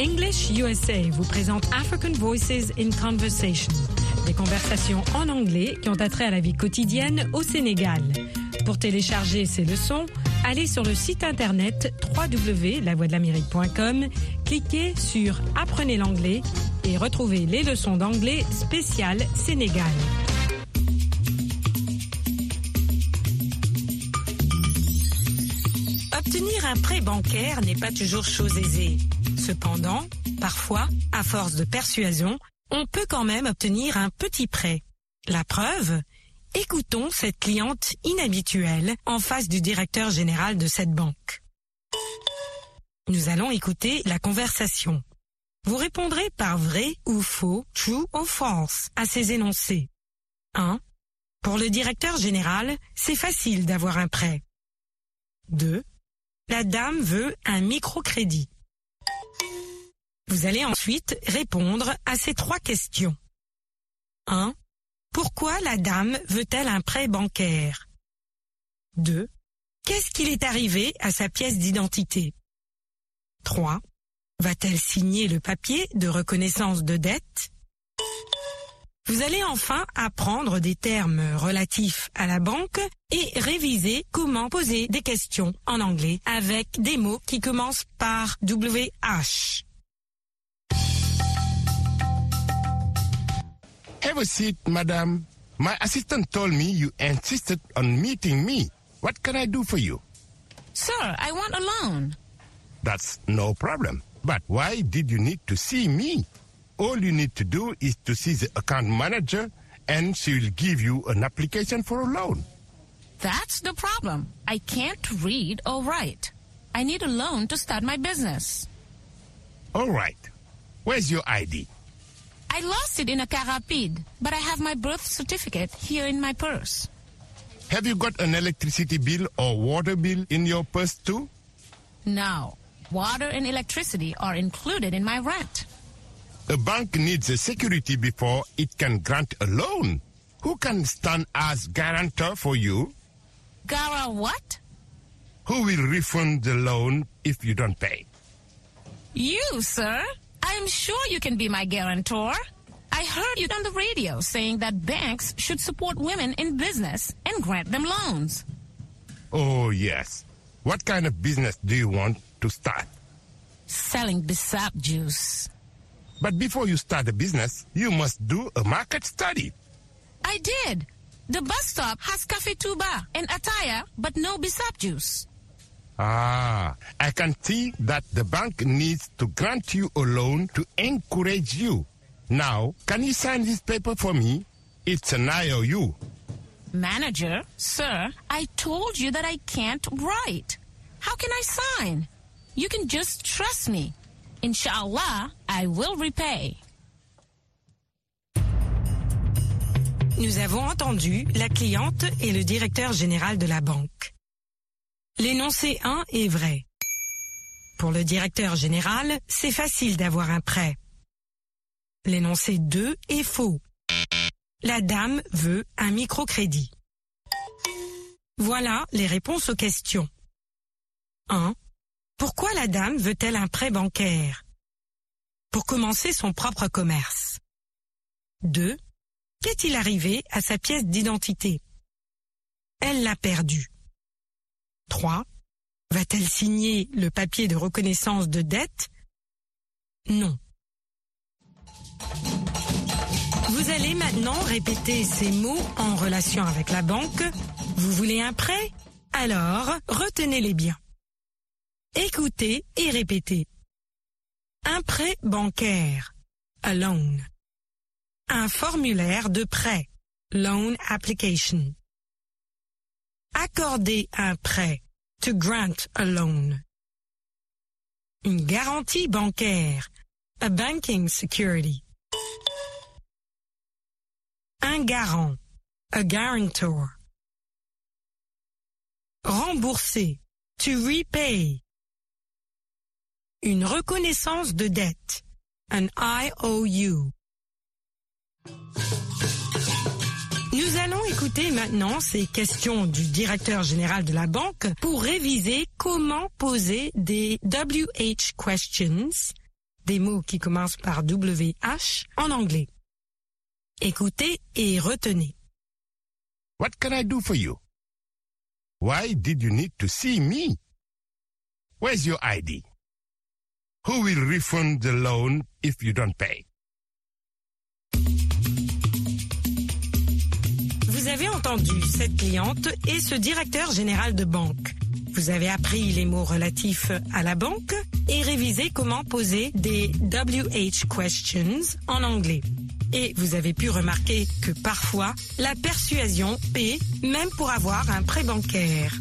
English USA vous présente African Voices in Conversation, des conversations en anglais qui ont attrait à la vie quotidienne au Sénégal. Pour télécharger ces leçons, allez sur le site internet www.lavoixdelamérique.com, cliquez sur Apprenez l'anglais et retrouvez les leçons d'anglais spéciales Sénégal. Obtenir un prêt bancaire n'est pas toujours chose aisée. Cependant, parfois, à force de persuasion, on peut quand même obtenir un petit prêt. La preuve Écoutons cette cliente inhabituelle en face du directeur général de cette banque. Nous allons écouter la conversation. Vous répondrez par vrai ou faux, true ou false à ces énoncés. 1. Pour le directeur général, c'est facile d'avoir un prêt. 2. La dame veut un microcrédit. Vous allez ensuite répondre à ces trois questions. 1. Pourquoi la dame veut-elle un prêt bancaire? 2. Qu'est-ce qu'il est arrivé à sa pièce d'identité? 3. Va-t-elle signer le papier de reconnaissance de dette? Vous allez enfin apprendre des termes relatifs à la banque et réviser comment poser des questions en anglais avec des mots qui commencent par WH. Have a seat, madam. My assistant told me you insisted on meeting me. What can I do for you? Sir, I want a loan. That's no problem. But why did you need to see me? All you need to do is to see the account manager and she will give you an application for a loan. That's the problem. I can't read or write. I need a loan to start my business. All right. Where's your ID? I lost it in a car rapide, but I have my birth certificate here in my purse. Have you got an electricity bill or water bill in your purse too? No. Water and electricity are included in my rent. A bank needs a security before it can grant a loan. Who can stand as guarantor for you? Gara what? Who will refund the loan if you don't pay? You, sir. I'm sure you can be my guarantor. I heard you on the radio saying that banks should support women in business and grant them loans. Oh, yes. What kind of business do you want to start? Selling Bissap juice. But before you start a business, you must do a market study. I did. The bus stop has Cafe Touba and Ataya, but no Bissap juice. Ah, I can see that the bank needs to grant you a loan to encourage you. Now, can you sign this paper for me? It's an IOU. Manager, sir, I told you that I can't write. How can I sign? You can just trust me. Inshallah, I will repay. Nous avons entendu la cliente et le directeur général de la banque. L'énoncé 1 est vrai. Pour le directeur général, c'est facile d'avoir un prêt. L'énoncé 2 est faux. La dame veut un microcrédit. Voilà les réponses aux questions. 1. Pourquoi la dame veut-elle un prêt bancaire? Pour commencer son propre commerce. 2. Qu'est-il arrivé à sa pièce d'identité? Elle l'a perdue. 3. Va-t-elle signer le papier de reconnaissance de dette? Non. Vous allez maintenant répéter ces mots en relation avec la banque. Vous voulez un prêt? Alors, retenez-les bien. Écoutez et répétez. Un prêt bancaire. A loan. Un formulaire de prêt. Loan application. Accorder un prêt. To grant a loan. Une garantie bancaire. A banking security. Un garant. A guarantor. Rembourser. To repay. Une reconnaissance de dette. An IOU. Écouter maintenant ces questions du directeur général de la banque pour réviser comment poser des WH questions, des mots qui commencent par WH en anglais. Écoutez et retenez. What can I do for you? Why did you need to see me? Where's your ID? Who will refund the loan if you don't pay? Vous avez entendu cette cliente et ce directeur général de banque. Vous avez appris les mots relatifs à la banque et révisé comment poser des WH questions en anglais. Et vous avez pu remarquer que parfois, la persuasion paie même pour avoir un prêt bancaire.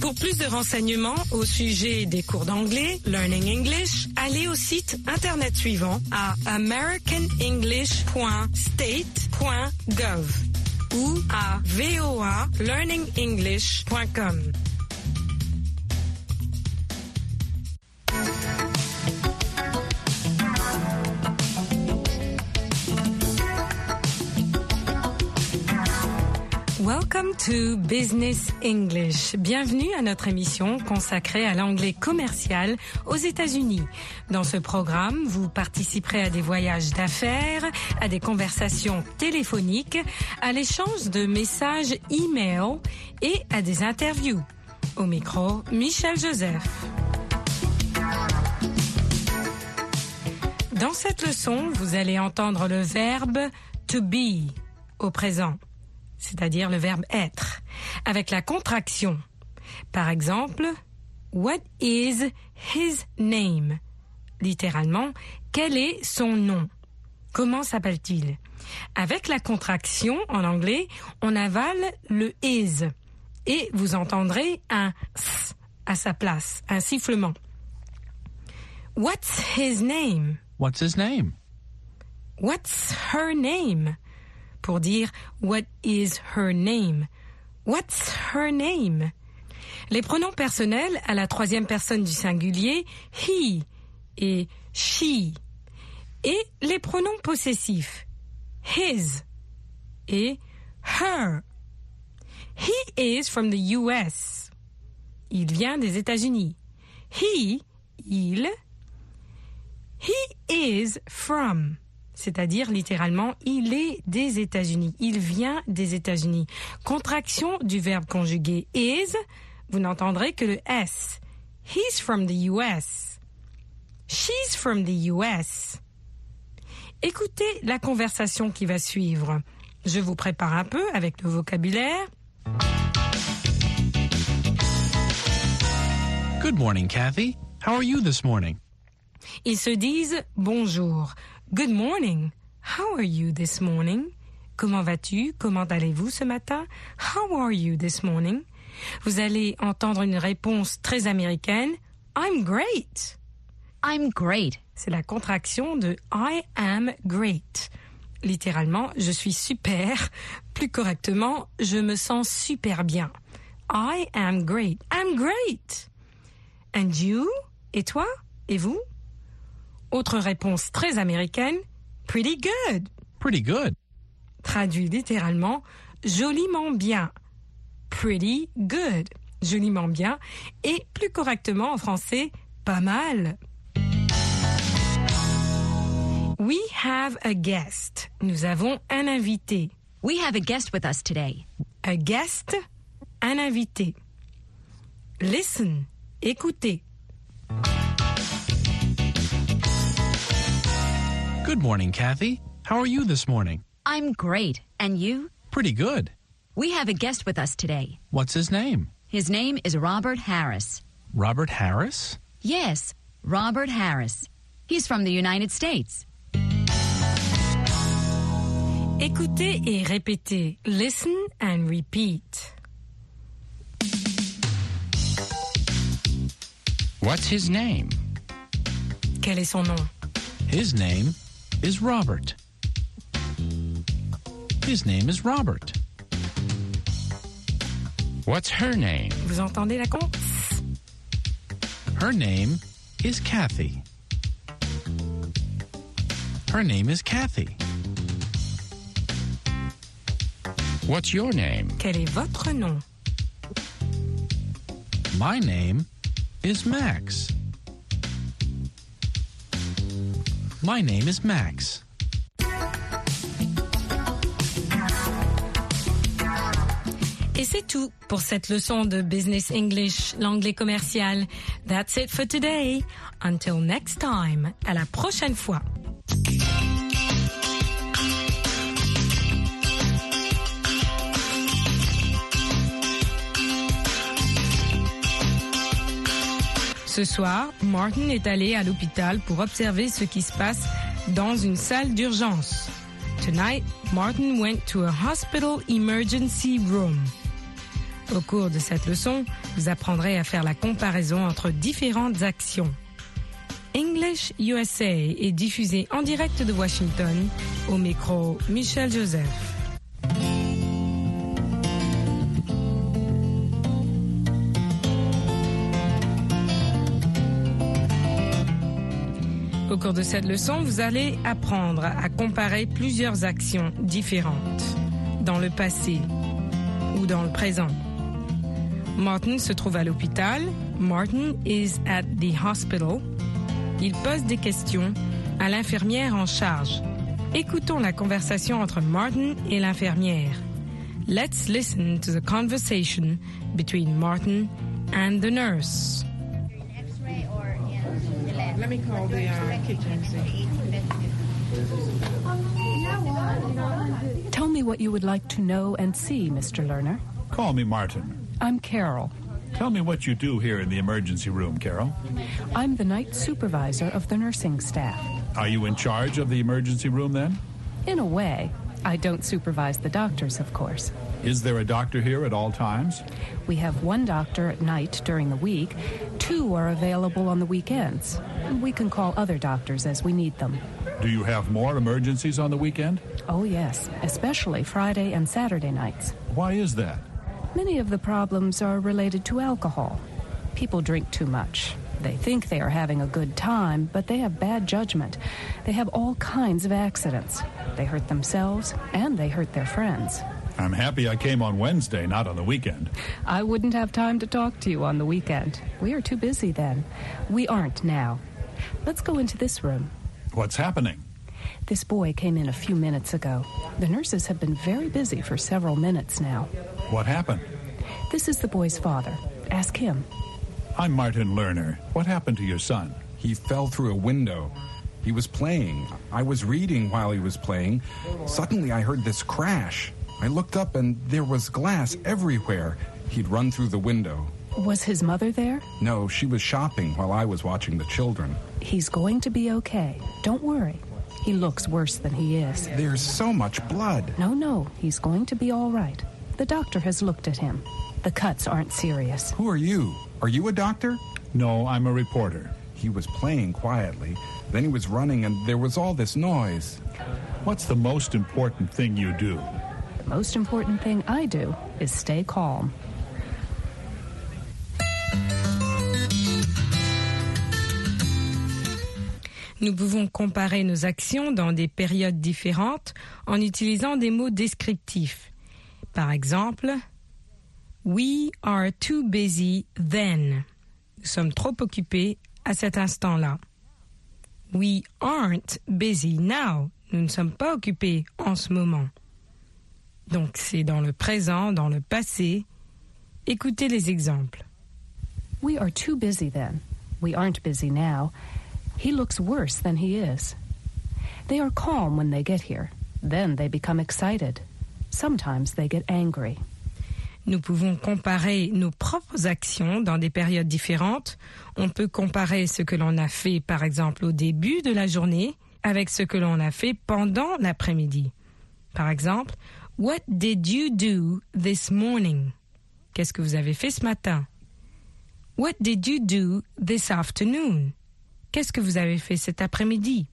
Pour plus de renseignements au sujet des cours d'anglais, Learning English, allez au site internet suivant à americanenglish.state.gov ou à voalearningenglish.com. Welcome to Business English. Bienvenue à notre émission consacrée à l'anglais commercial aux États-Unis. Dans ce programme, vous participerez à des voyages d'affaires, à des conversations téléphoniques, à l'échange de messages e-mail et à des interviews. Au micro, Michel Joseph. Dans cette leçon, vous allez entendre le verbe to be au présent c'est-à-dire le verbe être, avec la contraction. Par exemple, What is his name? Littéralement, quel est son nom? Comment s'appelle-t-il? Avec la contraction en anglais, on avale le is et vous entendrez un s à sa place, un sifflement. What's his name? What's his name? What's her name? Pour dire What is her name? What's her name? Les pronoms personnels à la troisième personne du singulier, he et she. Et les pronoms possessifs, his et her. He is from the US. Il vient des États-Unis. He, il. He is from c'est-à-dire littéralement il est des États-Unis, il vient des États-Unis. Contraction du verbe conjugué is, vous n'entendrez que le S. He's from the US. She's from the US. Écoutez la conversation qui va suivre. Je vous prépare un peu avec le vocabulaire. Good morning, Kathy. How are you this morning? Ils se disent bonjour. Good morning. How are you this morning? Comment vas-tu? Comment allez-vous ce matin? How are you this morning? Vous allez entendre une réponse très américaine. I'm great. I'm great. C'est la contraction de I am great. Littéralement, je suis super. Plus correctement, je me sens super bien. I am great. I'm great. And you? Et toi? Et vous? Autre réponse très américaine, pretty good. Pretty good. Traduit littéralement, joliment bien. Pretty good. Joliment bien. Et plus correctement en français, pas mal. We have a guest. Nous avons un invité. We have a guest with us today. A guest, un invité. Listen, écoutez. Good morning, Kathy. How are you this morning? I'm great. And you? Pretty good. We have a guest with us today. What's his name? His name is Robert Harris. Robert Harris? Yes, Robert Harris. He's from the United States. Écoutez et répétez. Listen and repeat. What's his name? Quel est son nom? His name is Robert. His name is Robert. What's her name? Vous entendez la con? Her name is Kathy. Her name is Kathy. What's your name? Quel est votre nom? My name is Max. My name is Max. Et c'est tout pour cette leçon de Business English, l'anglais commercial. That's it for today. Until next time. À la prochaine fois. Ce soir, Martin est allé à l'hôpital pour observer ce qui se passe dans une salle d'urgence. Tonight, Martin went to a hospital emergency room. Au cours de cette leçon, vous apprendrez à faire la comparaison entre différentes actions. English USA est diffusé en direct de Washington au micro Michel Joseph. Au cours de cette leçon, vous allez apprendre à comparer plusieurs actions différentes dans le passé ou dans le présent. Martin se trouve à l'hôpital. Martin is at the hospital. Il pose des questions à l'infirmière en charge. Écoutons la conversation entre Martin et l'infirmière. Let's listen to the conversation between Martin and the nurse. Let me call the uh, kitchen and see. Tell me what you would like to know and see, Mr. Lerner. Call me Martin. I'm Carol. Tell me what you do here in the emergency room, Carol. I'm the night supervisor of the nursing staff. Are you in charge of the emergency room then? In a way, I don't supervise the doctors, of course. Is there a doctor here at all times? We have one doctor at night during the week. Two are available on the weekends. We can call other doctors as we need them. Do you have more emergencies on the weekend? Oh, yes, especially Friday and Saturday nights. Why is that? Many of the problems are related to alcohol. People drink too much. They think they are having a good time, but they have bad judgment. They have all kinds of accidents. They hurt themselves and they hurt their friends. I'm happy I came on Wednesday, not on the weekend. I wouldn't have time to talk to you on the weekend. We are too busy then. We aren't now. Let's go into this room. What's happening? This boy came in a few minutes ago. The nurses have been very busy for several minutes now. What happened? This is the boy's father. Ask him. I'm Martin Lerner. What happened to your son? He fell through a window. He was playing. I was reading while he was playing. Suddenly, I heard this crash. I looked up and there was glass everywhere. He'd run through the window. Was his mother there? No, she was shopping while I was watching the children. He's going to be okay. Don't worry. He looks worse than he is. There's so much blood. No, no, he's going to be all right. The doctor has looked at him. The cuts aren't serious. Who are you? Are you a doctor? No, I'm a reporter. He was playing quietly. Then he was running and there was all this noise. What's the most important thing you do? Most important thing I do is stay calm. Nous pouvons comparer nos actions dans des périodes différentes en utilisant des mots descriptifs. Par exemple, We are too busy then. Nous sommes trop occupés à cet instant-là. We aren't busy now. Nous ne sommes pas occupés en ce moment. Donc c'est dans le présent, dans le passé. Écoutez les exemples. We are too busy then. We aren't busy now. He looks worse than he is. They are calm when they get here. Then they become excited. Sometimes they get angry. Nous pouvons comparer nos propres actions dans des périodes différentes. On peut comparer ce que l'on a fait, par exemple, au début de la journée avec ce que l'on a fait pendant l'après-midi. Par exemple, What did you do this morning? Qu'est-ce que vous avez fait ce matin? What did you do this afternoon? Qu'est-ce que vous avez fait cet après-midi?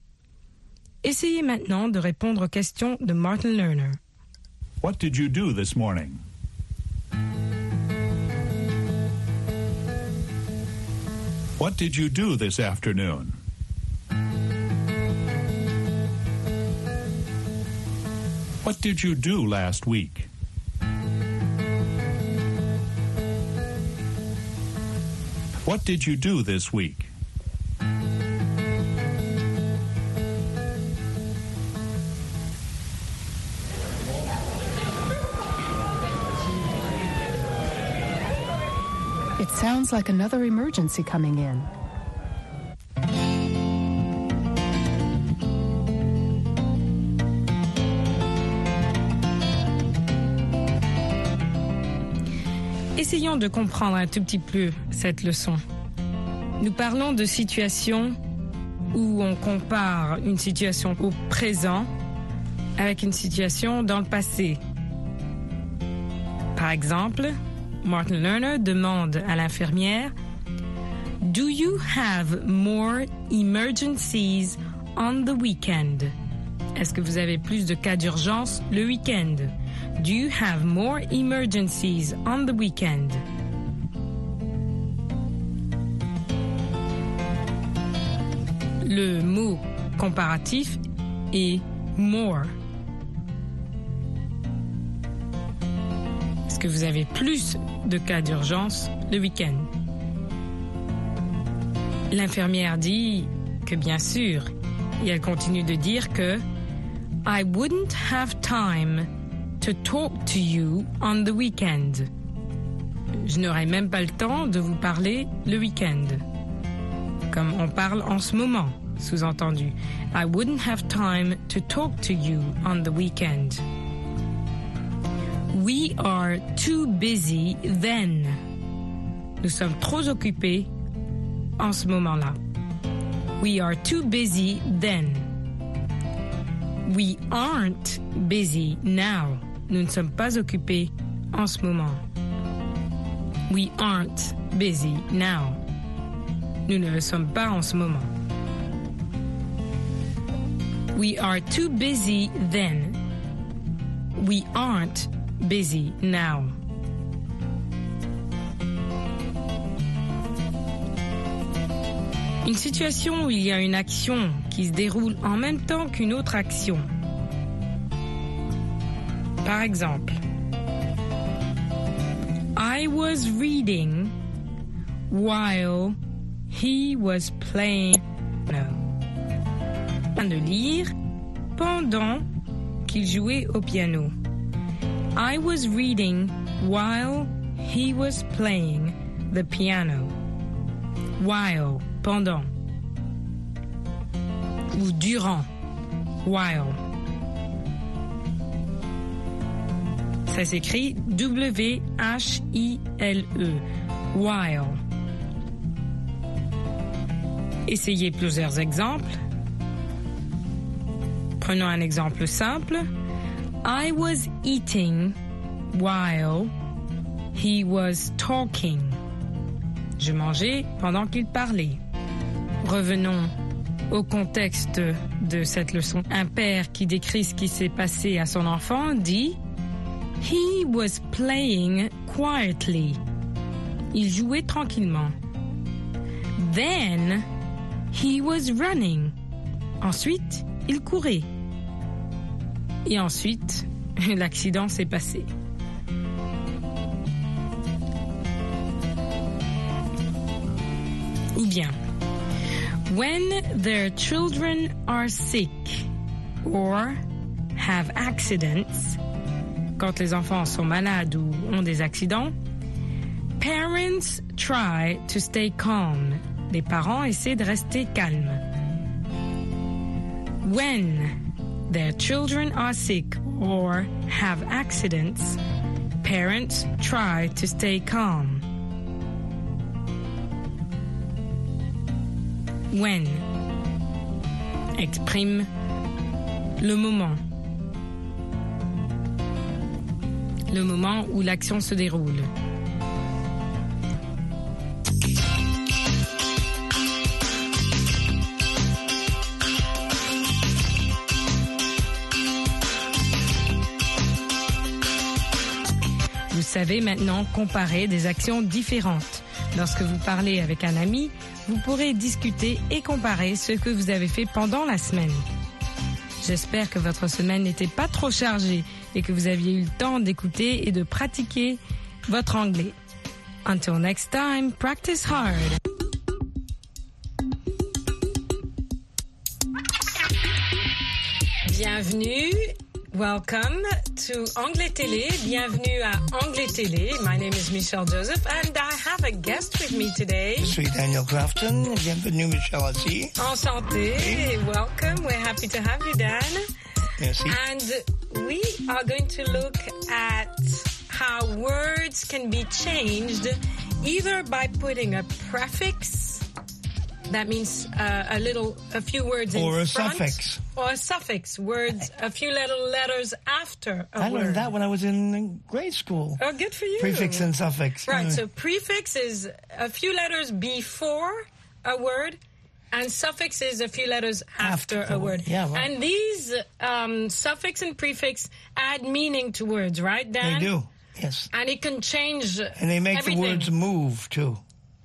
Essayez maintenant de répondre aux questions de Martin Lerner. What did you do this morning? What did you do this afternoon? What did you do last week? What did you do this week? It sounds like another emergency coming in. Essayons de comprendre un tout petit peu cette leçon. Nous parlons de situations où on compare une situation au présent avec une situation dans le passé. Par exemple, Martin Lerner demande à l'infirmière Do you have more emergencies on the weekend? Est-ce que vous avez plus de cas d'urgence le week-end? Do you have more emergencies on the weekend? Le mot comparatif est more. Est-ce que vous avez plus de cas d'urgence le week-end? L'infirmière dit que bien sûr, et elle continue de dire que I wouldn't have time to talk to you on the weekend. Je n'aurai même pas le temps de vous parler le week-end. Comme on parle en ce moment, sous-entendu. I wouldn't have time to talk to you on the weekend. We are too busy then. Nous sommes trop occupés en ce moment-là. We are too busy then. We aren't busy now. Nous ne sommes pas occupés en ce moment. We aren't busy now. Nous ne le sommes pas en ce moment. We are too busy then. We aren't busy now. Une situation où il y a une action qui se déroule en même temps qu'une autre action. Par exemple, I was reading while he was playing. No. De lire pendant qu'il jouait au piano. I was reading while he was playing the piano. While, pendant. Ou durant. While. Ça s'écrit W-H-I-L-E. While. Essayez plusieurs exemples. Prenons un exemple simple. I was eating while he was talking. Je mangeais pendant qu'il parlait. Revenons au contexte de cette leçon. Un père qui décrit ce qui s'est passé à son enfant dit He was playing quietly. Il jouait tranquillement. Then he was running. Ensuite, il courait. Et ensuite, l'accident s'est passé. Ou bien, when their children are sick or have accidents, quand les enfants sont malades ou ont des accidents, parents try to stay calm. Les parents essaient de rester calmes. When their children are sick or have accidents, parents try to stay calm. When exprime le moment. Le moment où l'action se déroule. Vous savez maintenant comparer des actions différentes. Lorsque vous parlez avec un ami, vous pourrez discuter et comparer ce que vous avez fait pendant la semaine. J'espère que votre semaine n'était pas trop chargée et que vous aviez eu le temps d'écouter et de pratiquer votre anglais. Until next time, practice hard. Bienvenue. Welcome to Anglais Télé. Bienvenue à Anglais Télé. My name is Michelle Joseph and I have a guest with me today. Je suis Daniel Crafton. Bienvenue, Michelle Assis. Enchanté. Welcome. We're happy to have you, Dan. And we are going to look at how words can be changed either by putting a prefix that means uh, a little, a few words in Or a front, suffix. or a suffix. Words, a few little letters after a I word. I learned that when I was in grade school. Oh, good for you. Prefix and suffix. Right. Uh, So prefix is a few letters before a word, and suffix is a few letters after, After a word. Yeah, right. And these um, suffix and prefix add meaning to words, right, they do. Yes. And it can change. And they make everything. the words move too.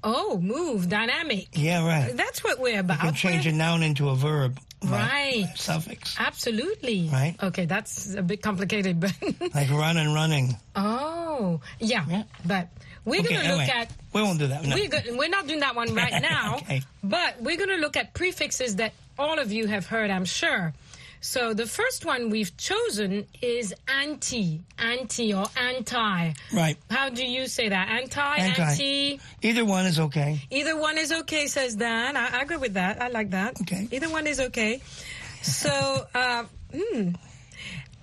Oh, move, dynamic. Yeah, right. That's what we're You about. can change a We're- noun into a verb. by Right. Suffix. Absolutely. Right. Okay, that's a bit complicated, but Like run and running. oh, yeah. Yeah. But we're Okay, going to look at we won't do that. No. We're, go- we're not doing that one right now, Okay. but we're going to look at prefixes that all of you have heard, I'm sure. So the first one we've chosen is anti, anti or anti. Right. How do you say that? Anti, Anti. anti. Either one is okay. Either one is okay, says Dan. I, I agree with that. I like that. Okay. Either one is okay. So, uh, hmm.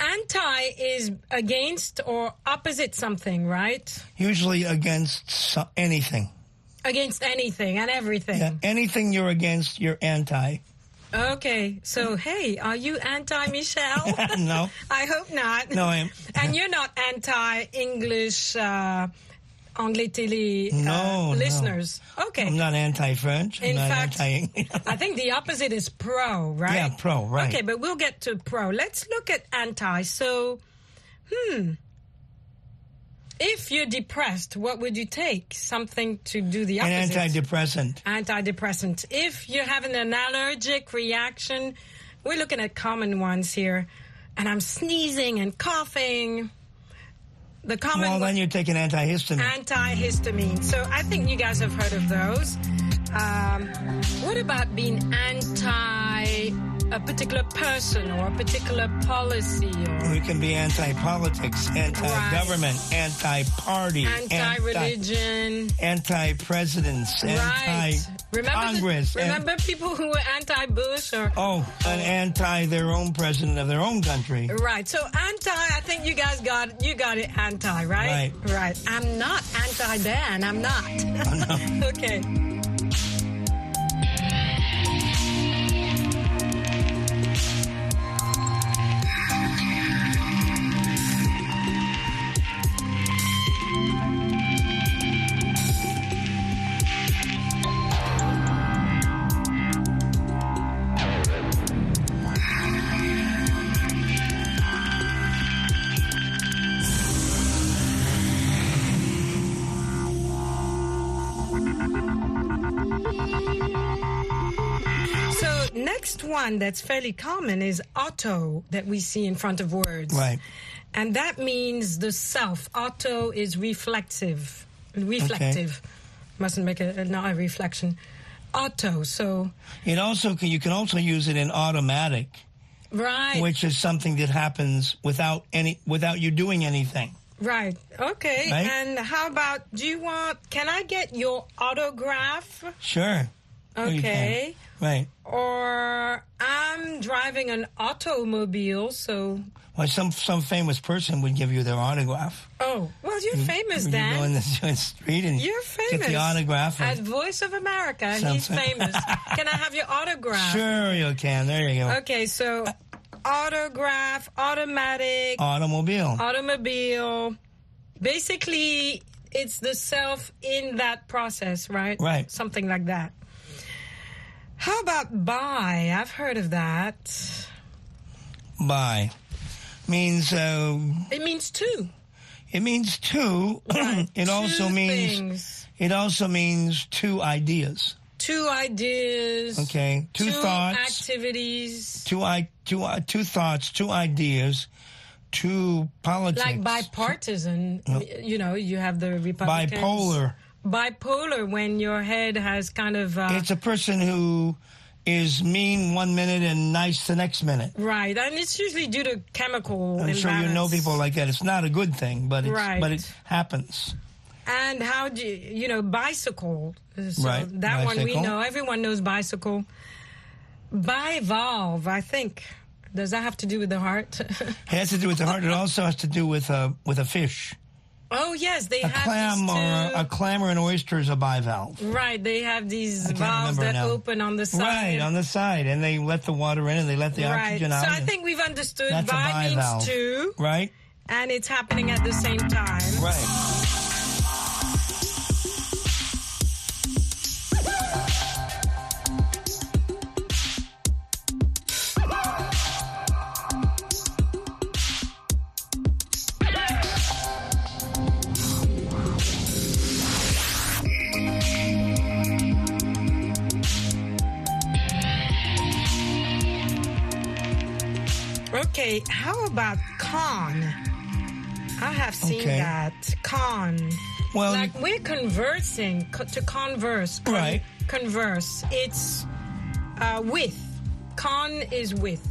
Anti is against or opposite something, right? Usually against so- anything. Against anything and everything. Yeah, anything you're against, you're anti. Okay, so hey, are you anti Michelle? no. I hope not. No, I am. And you're not anti English, uh, Anglais télé uh, No, no. listeners. Okay. I'm not anti-French. I'm In fact, anti. I think the opposite is pro, right? Yeah, pro, right. Okay, but we'll get to pro. Let's look at anti. So, hmm. If you're depressed, what would you take? Something to do the opposite. An antidepressant. antidepressant. If you're having an allergic reaction, we're looking at common ones here. And I'm sneezing and coughing. The common Well, then you take an antihistamine. antihistamine. So I think you guys have heard of those. Um, what about being anti a particular person or a particular policy or We can be anti-politics, anti-government, anti-party, anti-religion? anti-presidents, Right. Remember, the- anti-Congress. and- remember people who were anti-Bush or oh, and anti their own president of their own country. Right. So anti, I think you guys got you got it anti, right? Right. Right. I'm not anti Dan. I'm not. okay. Next one that's fairly common is auto that we see in front of words. Right. And that means the self. Auto is reflexive. Reflective. Mustn't make a, not a reflection. Auto. So It also can, you can also use it in automatic, right. which is something that happens without any without you doing anything. Right. Okay. Right? And how about do you want can I get your autograph? Sure. You. Okay. Right. Or I'm driving an automobile, so Well, some some famous person would give you their autograph. oh well you're famous You Dan. go in the, the street and You're famous. get the autograph. At Voice of America, and he's famous. Can I have your autograph? sure, you can. There you go. Okay, so autograph, automatic, Automobile. automobile. Basically, it's the self in that process, right? Right. Something like that. How about bi? I've heard of that. Bi means uh, It means two. it means two. it also means things. it also means two ideas. two ideas. Okay, two thoughts. activities. Two i two uh, two thoughts, two ideas, two politics. Like bipartisan, you know, you have the Republicans. Bipolar. Bipolar when your head has kind of. Uh, It's a person who is mean one minute and nice the next minute. Right, and it's usually due to chemical I'm sure you know people like that. It's not a good thing, but it's, Right. but it happens. And how do you, you know, bicycle. So Right, That one we know. Everyone knows bicycle. Bivalve, I think. Does that have to do with the heart? It has to do with the heart. It also has to do with a with a fish. Oh, yes, they A have clam these or two- a, clam or an oyster is a bivalve. Right, they have these valves that now. open on the side. Right on the side, and they let the water in and they let the right. oxygen out. So. I think we've understood That's a bi means two, right, and it's happening at the same time. right. How about con? I have seen Okay. that. Con. Well, like we're conversing, co- to converse. con- Right. Converse. It's uh, with. Con is with.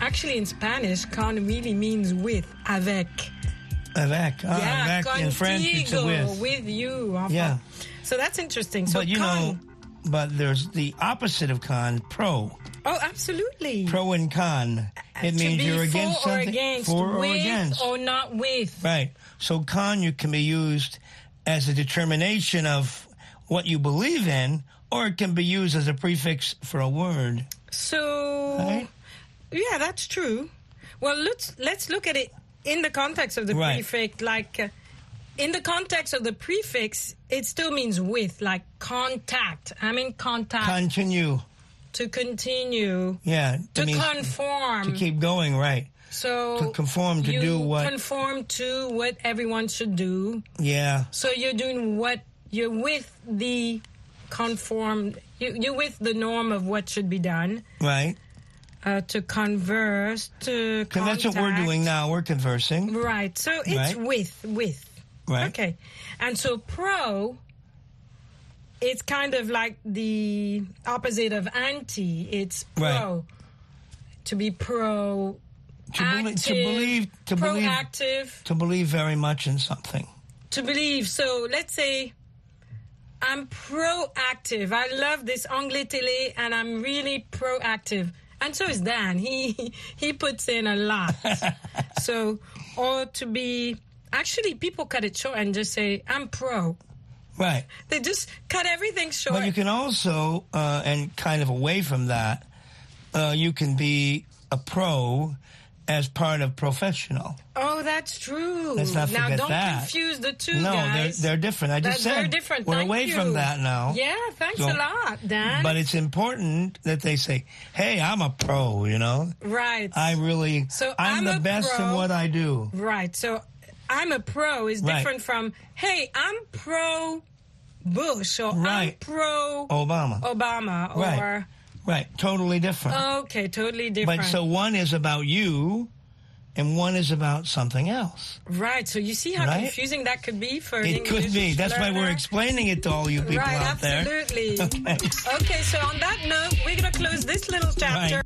Actually, in Spanish, con really means with, avec. Avec. Ah, yeah, avec in French it's contigo, with. you. enfin. Yeah. So that's interesting. So but you con. know, but there's the opposite of con, pro. Oh, absolutely. Pro and con. It to means you're against or something. against, for or with against. or not with. Right. So con you can be used as a determination of what you believe in, or it can be used as a prefix for a word. So Right? yeah, that's true. Well, let's let's look at it in the context of the Right. prefix. Like uh, in the context of the prefix, it still means with, like contact. I'm in contact Continue. To continue, Yeah. to That means conform. to keep going, right. so to conform, to do what- conform to what everyone should do. Yeah. So you're doing what you're with the conform. You, you're with the norm of what should be done. Right. Uh, to converse, to And that's what we're doing now. We're conversing. Right. So it's Right. with with. Right. Okay. And so pro it's kind of like the opposite of anti. It's pro. To be pro To, belie- to believe, to believe, to believe very much in something. to believe. So let's say I'm proactive. I love this anglais télé and I'm really proactive. And so is Dan. He he puts in a lot. so or to be actually people cut it short and just say I'm pro. Right. They just cut everything short. But you can also, uh, and kind of away from that, uh, you can be a pro as part of professional. oh, that's true. Let's not now forget don't that. confuse the two no, guys. they're they're different. I just said They're different. we're Thank away you. from that now. Yeah, thanks So- a lot, Dan. But it's important that they say, "Hey, I'm a pro." You know, right. I really, So I'm, I'm the best in what I do. Right. So I'm a pro is Right. different from, hey, I'm pro Bush or I'm Right. pro Obama. Obama or. Right. Right. Totally different. Okay, totally different. but so one is about you, and one is about something else. right. So you see how Right? confusing that could be for It could English be. That's why we're explaining it to all you people Right, out there. absolutely. Okay. okay, so on that note, we're going to close this little chapter. Right.